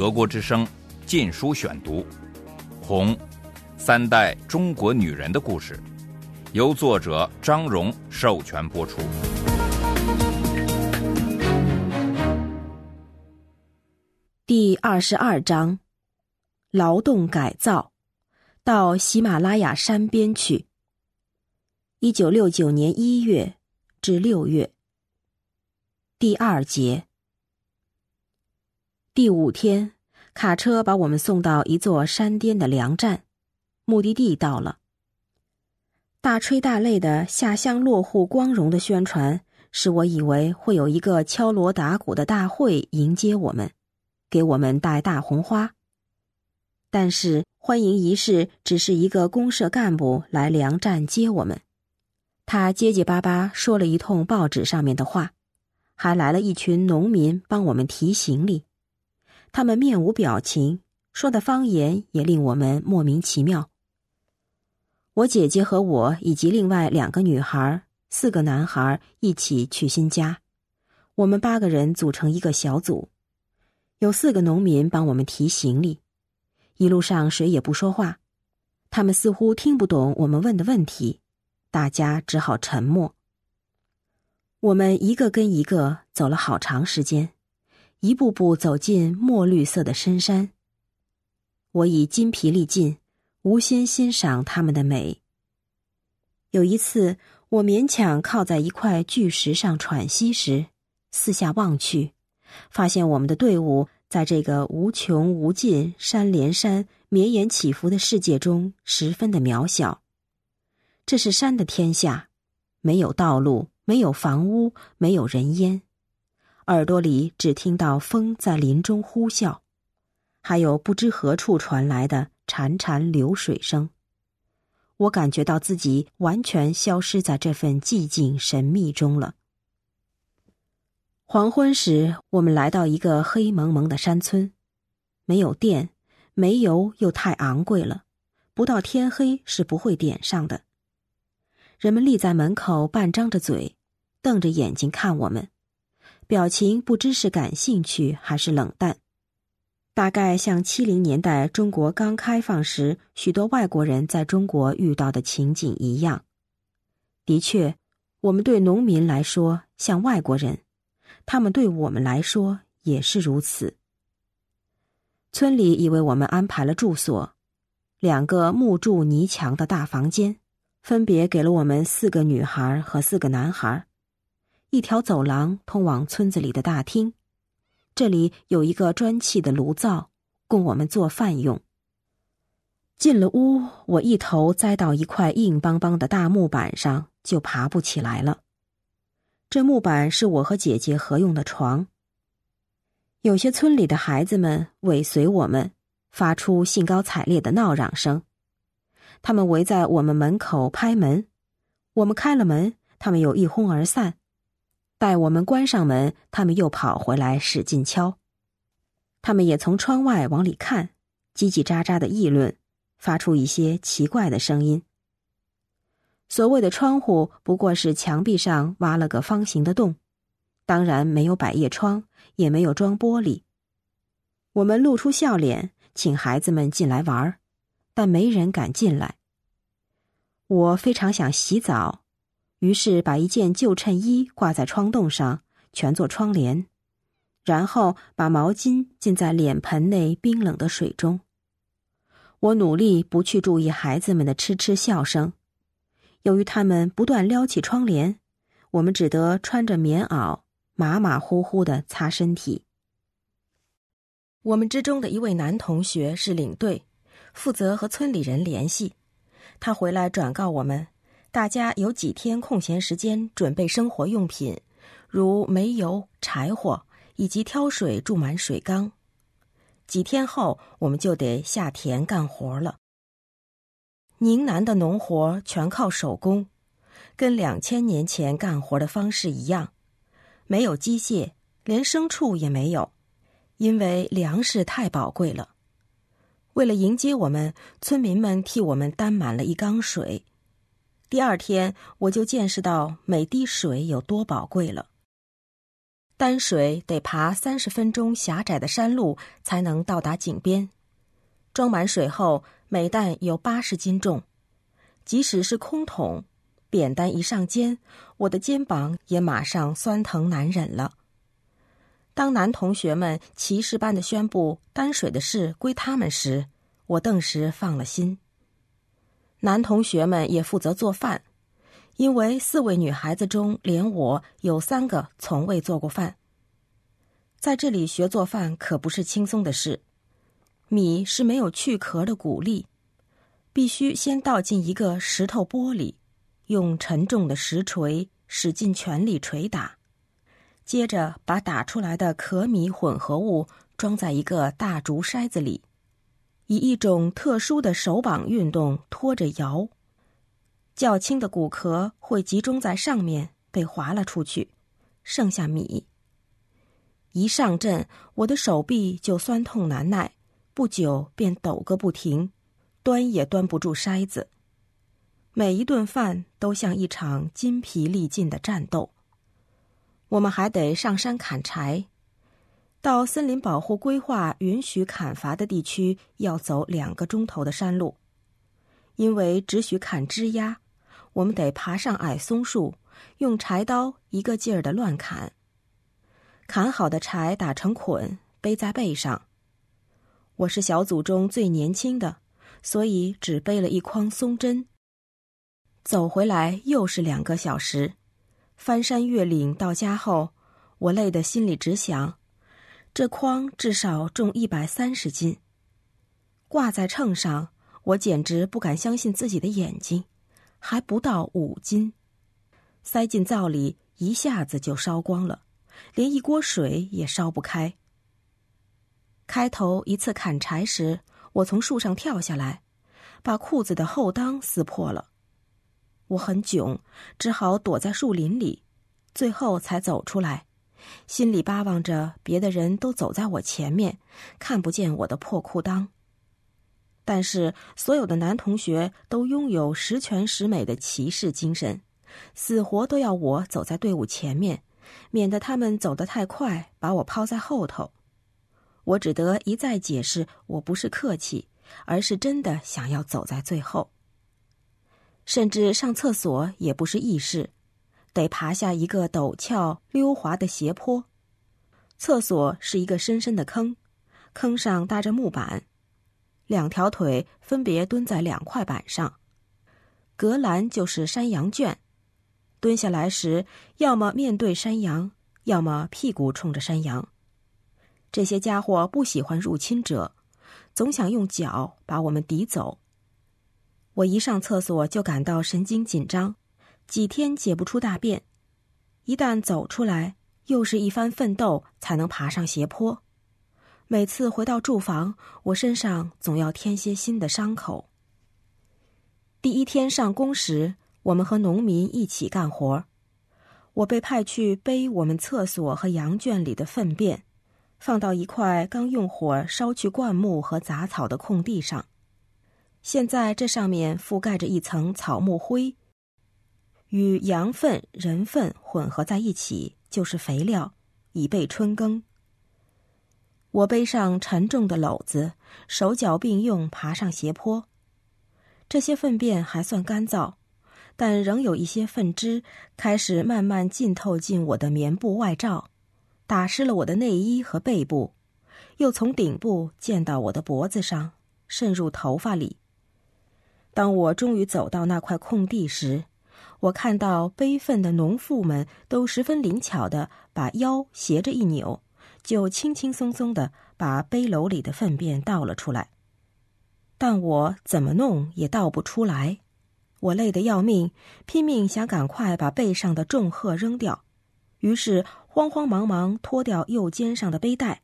德国之声《禁书选读》，《红》，三代中国女人的故事，由作者张荣授权播出。第二十二章：劳动改造，到喜马拉雅山边去。一九六九年一月至六月。第二节。第五天，卡车把我们送到一座山巅的粮站，目的地到了。大吹大擂的下乡落户光荣的宣传，使我以为会有一个敲锣打鼓的大会迎接我们，给我们戴大红花。但是欢迎仪式只是一个公社干部来粮站接我们，他结结巴巴说了一通报纸上面的话，还来了一群农民帮我们提行李。他们面无表情，说的方言也令我们莫名其妙。我姐姐和我以及另外两个女孩、四个男孩一起去新家，我们八个人组成一个小组，有四个农民帮我们提行李。一路上谁也不说话，他们似乎听不懂我们问的问题，大家只好沉默。我们一个跟一个走了好长时间。一步步走进墨绿色的深山。我已筋疲力尽，无心欣赏它们的美。有一次，我勉强靠在一块巨石上喘息时，四下望去，发现我们的队伍在这个无穷无尽、山连山、绵延起伏的世界中十分的渺小。这是山的天下，没有道路，没有房屋，没有人烟。耳朵里只听到风在林中呼啸，还有不知何处传来的潺潺流水声。我感觉到自己完全消失在这份寂静神秘中了。黄昏时，我们来到一个黑蒙蒙的山村，没有电，煤油又太昂贵了，不到天黑是不会点上的。人们立在门口，半张着嘴，瞪着眼睛看我们。表情不知是感兴趣还是冷淡，大概像七零年代中国刚开放时许多外国人在中国遇到的情景一样。的确，我们对农民来说像外国人，他们对我们来说也是如此。村里已为我们安排了住所，两个木柱泥墙的大房间，分别给了我们四个女孩和四个男孩。一条走廊通往村子里的大厅，这里有一个砖砌的炉灶，供我们做饭用。进了屋，我一头栽到一块硬邦邦的大木板上，就爬不起来了。这木板是我和姐姐合用的床。有些村里的孩子们尾随我们，发出兴高采烈的闹嚷声。他们围在我们门口拍门，我们开了门，他们又一哄而散。待我们关上门，他们又跑回来使劲敲。他们也从窗外往里看，叽叽喳喳的议论，发出一些奇怪的声音。所谓的窗户不过是墙壁上挖了个方形的洞，当然没有百叶窗，也没有装玻璃。我们露出笑脸，请孩子们进来玩儿，但没人敢进来。我非常想洗澡。于是把一件旧衬衣挂在窗洞上，全做窗帘，然后把毛巾浸在脸盆内冰冷的水中。我努力不去注意孩子们的嗤嗤笑声，由于他们不断撩起窗帘，我们只得穿着棉袄，马马虎虎的擦身体。我们之中的一位男同学是领队，负责和村里人联系，他回来转告我们。大家有几天空闲时间准备生活用品，如煤油、柴火，以及挑水注满水缸。几天后，我们就得下田干活了。宁南的农活全靠手工，跟两千年前干活的方式一样，没有机械，连牲畜也没有，因为粮食太宝贵了。为了迎接我们，村民们替我们担满了一缸水。第二天，我就见识到每滴水有多宝贵了。担水得爬三十分钟狭窄的山路才能到达井边，装满水后每担有八十斤重，即使是空桶，扁担一上肩，我的肩膀也马上酸疼难忍了。当男同学们骑士般的宣布担水的事归他们时，我顿时放了心。男同学们也负责做饭。因为四位女孩子中，连我有三个从未做过饭。在这里学做饭可不是轻松的事。米是没有去壳的谷粒，必须先倒进一个石头钵里，用沉重的石锤使尽全力捶打，接着把打出来的壳米混合物装在一个大竹筛子里，以一种特殊的手绑运动拖着摇。较轻的骨壳会集中在上面，被划了出去，剩下米。一上阵，我的手臂就酸痛难耐，不久便抖个不停，端也端不住筛子。每一顿饭都像一场筋疲力尽的战斗。我们还得上山砍柴，到森林保护规划允许砍伐的地区要走两个钟头的山路，因为只许砍枝丫。我们得爬上矮松树，用柴刀一个劲儿的乱砍。砍好的柴打成捆，背在背上。我是小组中最年轻的，所以只背了一筐松针。走回来又是两个小时，翻山越岭到家后，我累得心里直想：这筐至少重一百三十斤。挂在秤上，我简直不敢相信自己的眼睛。还不到五斤，塞进灶里一下子就烧光了，连一锅水也烧不开。开头一次砍柴时，我从树上跳下来，把裤子的后裆撕破了。我很囧，只好躲在树林里，最后才走出来，心里巴望着别的人都走在我前面，看不见我的破裤裆。但是，所有的男同学都拥有十全十美的骑士精神，死活都要我走在队伍前面，免得他们走得太快，把我抛在后头。我只得一再解释，我不是客气，而是真的想要走在最后。甚至上厕所也不是易事，得爬下一个陡峭溜滑的斜坡。厕所是一个深深的坑，坑上搭着木板。两条腿分别蹲在两块板上，隔栏就是山羊圈。蹲下来时，要么面对山羊，要么屁股冲着山羊。这些家伙不喜欢入侵者，总想用脚把我们抵走。我一上厕所就感到神经紧张，几天解不出大便。一旦走出来，又是一番奋斗才能爬上斜坡。每次回到住房，我身上总要添些新的伤口。第一天上工时，我们和农民一起干活。我被派去背我们厕所和羊圈里的粪便，放到一块刚用火烧去灌木和杂草的空地上。现在这上面覆盖着一层草木灰，与羊粪、人粪混合在一起，就是肥料，以备春耕。我背上沉重的篓子，手脚并用爬上斜坡。这些粪便还算干燥，但仍有一些粪汁开始慢慢浸透进我的棉布外罩，打湿了我的内衣和背部，又从顶部溅到我的脖子上，渗入头发里。当我终于走到那块空地时，我看到悲愤的农妇们都十分灵巧的把腰斜着一扭。就轻轻松松的把背篓里的粪便倒了出来，但我怎么弄也倒不出来，我累得要命，拼命想赶快把背上的重荷扔掉，于是慌慌忙忙脱掉右肩上的背带。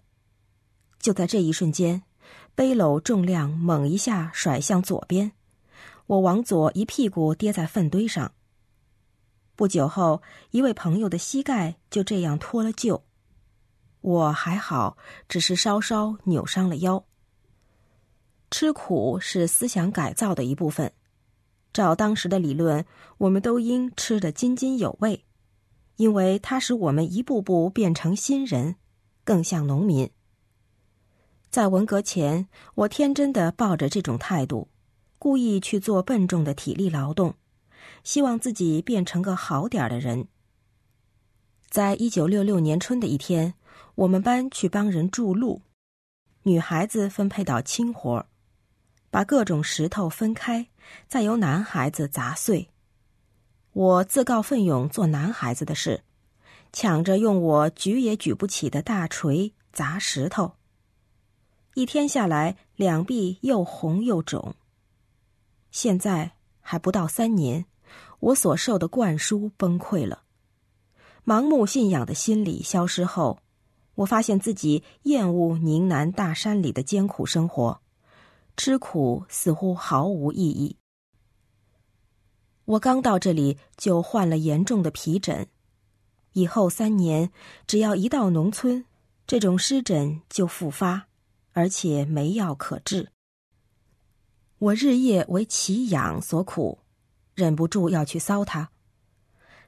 就在这一瞬间，背篓重量猛一下甩向左边，我往左一屁股跌在粪堆上。不久后，一位朋友的膝盖就这样脱了臼。我还好，只是稍稍扭伤了腰。吃苦是思想改造的一部分，照当时的理论，我们都应吃得津津有味。因为它使我们一步步变成新人，更像农民。在文革前，我天真的抱着这种态度，故意去做笨重的体力劳动，希望自己变成个好点儿的人。在一九六六年春的一天，我们班去帮人筑路，女孩子分配到轻活，把各种石头分开，再由男孩子砸碎。我自告奋勇做男孩子的事，抢着用我举也举不起的大锤砸石头。一天下来，两臂又红又肿。现在还不到三年，我所受的灌输崩溃了。盲目信仰的心理消失后，我发现自己厌恶宁南大山里的艰苦生活，吃苦似乎毫无意义。我刚到这里就患了严重的皮疹，以后三年只要一到农村，这种湿疹就复发，而且没药可治。我日夜为其痒所苦，忍不住要去搔他。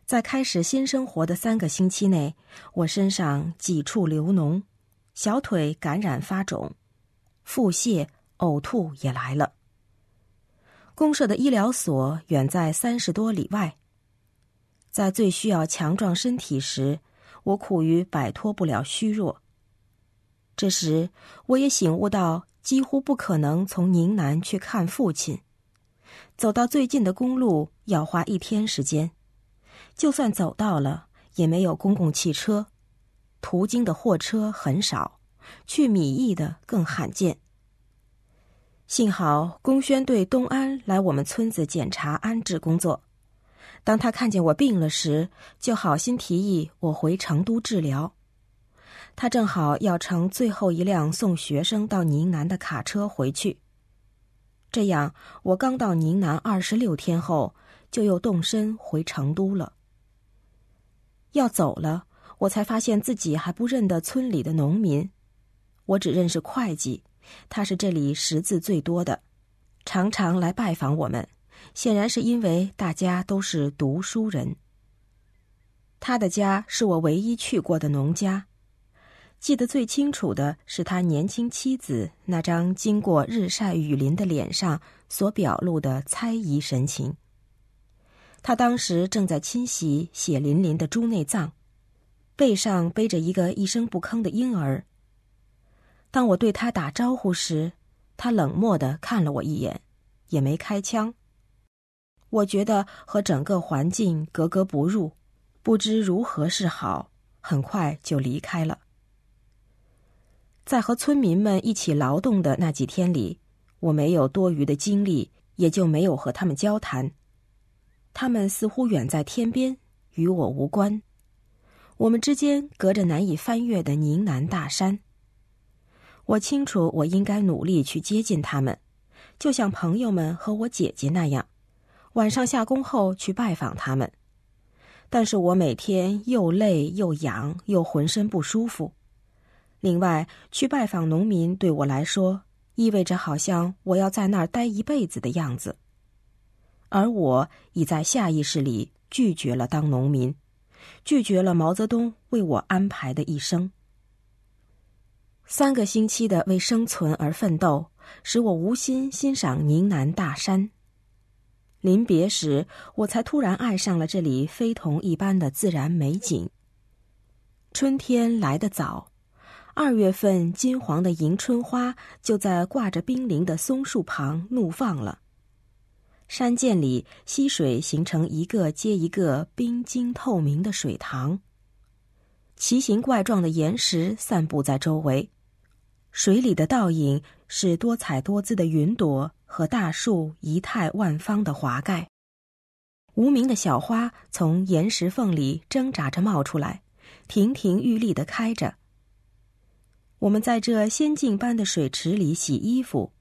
在开始新生活的三个星期内，我身上几处流脓，小腿感染发肿，腹泻、呕吐也来了。公社的医疗所远在三十多里外，在最需要强壮身体时，我苦于摆脱不了虚弱。这时，我也醒悟到，几乎不可能从宁南去看父亲。走到最近的公路要花一天时间，就算走到了，也没有公共汽车，途经的货车很少，去米易的更罕见。幸好龚宣对东安来我们村子检查安置工作，当他看见我病了时，就好心提议我回成都治疗。他正好要乘最后一辆送学生到宁南的卡车回去。这样，我刚到宁南二十六天后，就又动身回成都了。要走了，我才发现自己还不认得村里的农民，我只认识会计。他是这里识字最多的，常常来拜访我们，显然是因为大家都是读书人。他的家是我唯一去过的农家，记得最清楚的是他年轻妻子那张经过日晒雨淋的脸上所表露的猜疑神情。他当时正在清洗血淋淋的猪内脏，背上背着一个一声不吭的婴儿。当我对他打招呼时，他冷漠的看了我一眼，也没开枪。我觉得和整个环境格格不入，不知如何是好，很快就离开了。在和村民们一起劳动的那几天里，我没有多余的精力，也就没有和他们交谈。他们似乎远在天边，与我无关。我们之间隔着难以翻越的宁南大山。我清楚，我应该努力去接近他们，就像朋友们和我姐姐那样，晚上下工后去拜访他们。但是我每天又累又痒又浑身不舒服。另外，去拜访农民对我来说，意味着好像我要在那儿待一辈子的样子。而我已在下意识里拒绝了当农民，拒绝了毛泽东为我安排的一生。三个星期的为生存而奋斗，使我无心欣赏宁南大山。临别时，我才突然爱上了这里非同一般的自然美景。春天来得早，二月份金黄的迎春花就在挂着冰凌的松树旁怒放了。山涧里溪水形成一个接一个冰晶透明的水塘，奇形怪状的岩石散布在周围。水里的倒影是多彩多姿的云朵和大树仪态万方的华盖。无名的小花从岩石缝里挣扎着冒出来，亭亭玉立的开着。我们在这仙境般的水池里洗衣服，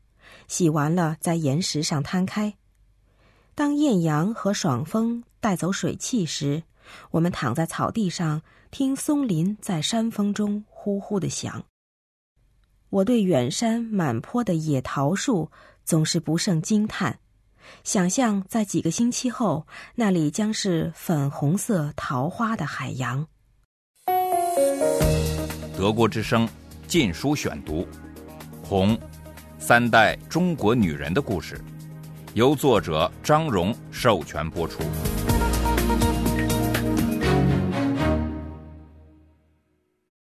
洗完了在岩石上摊开。当艳阳和爽风带走水汽时，我们躺在草地上，听松林在山峰中呼呼的响。我对远山满坡的野桃树总是不胜惊叹，想象在几个星期后，那里将是粉红色桃花的海洋。德国之声《禁书选读》，《红》，三代中国女人的故事，由作者张荣授权播出。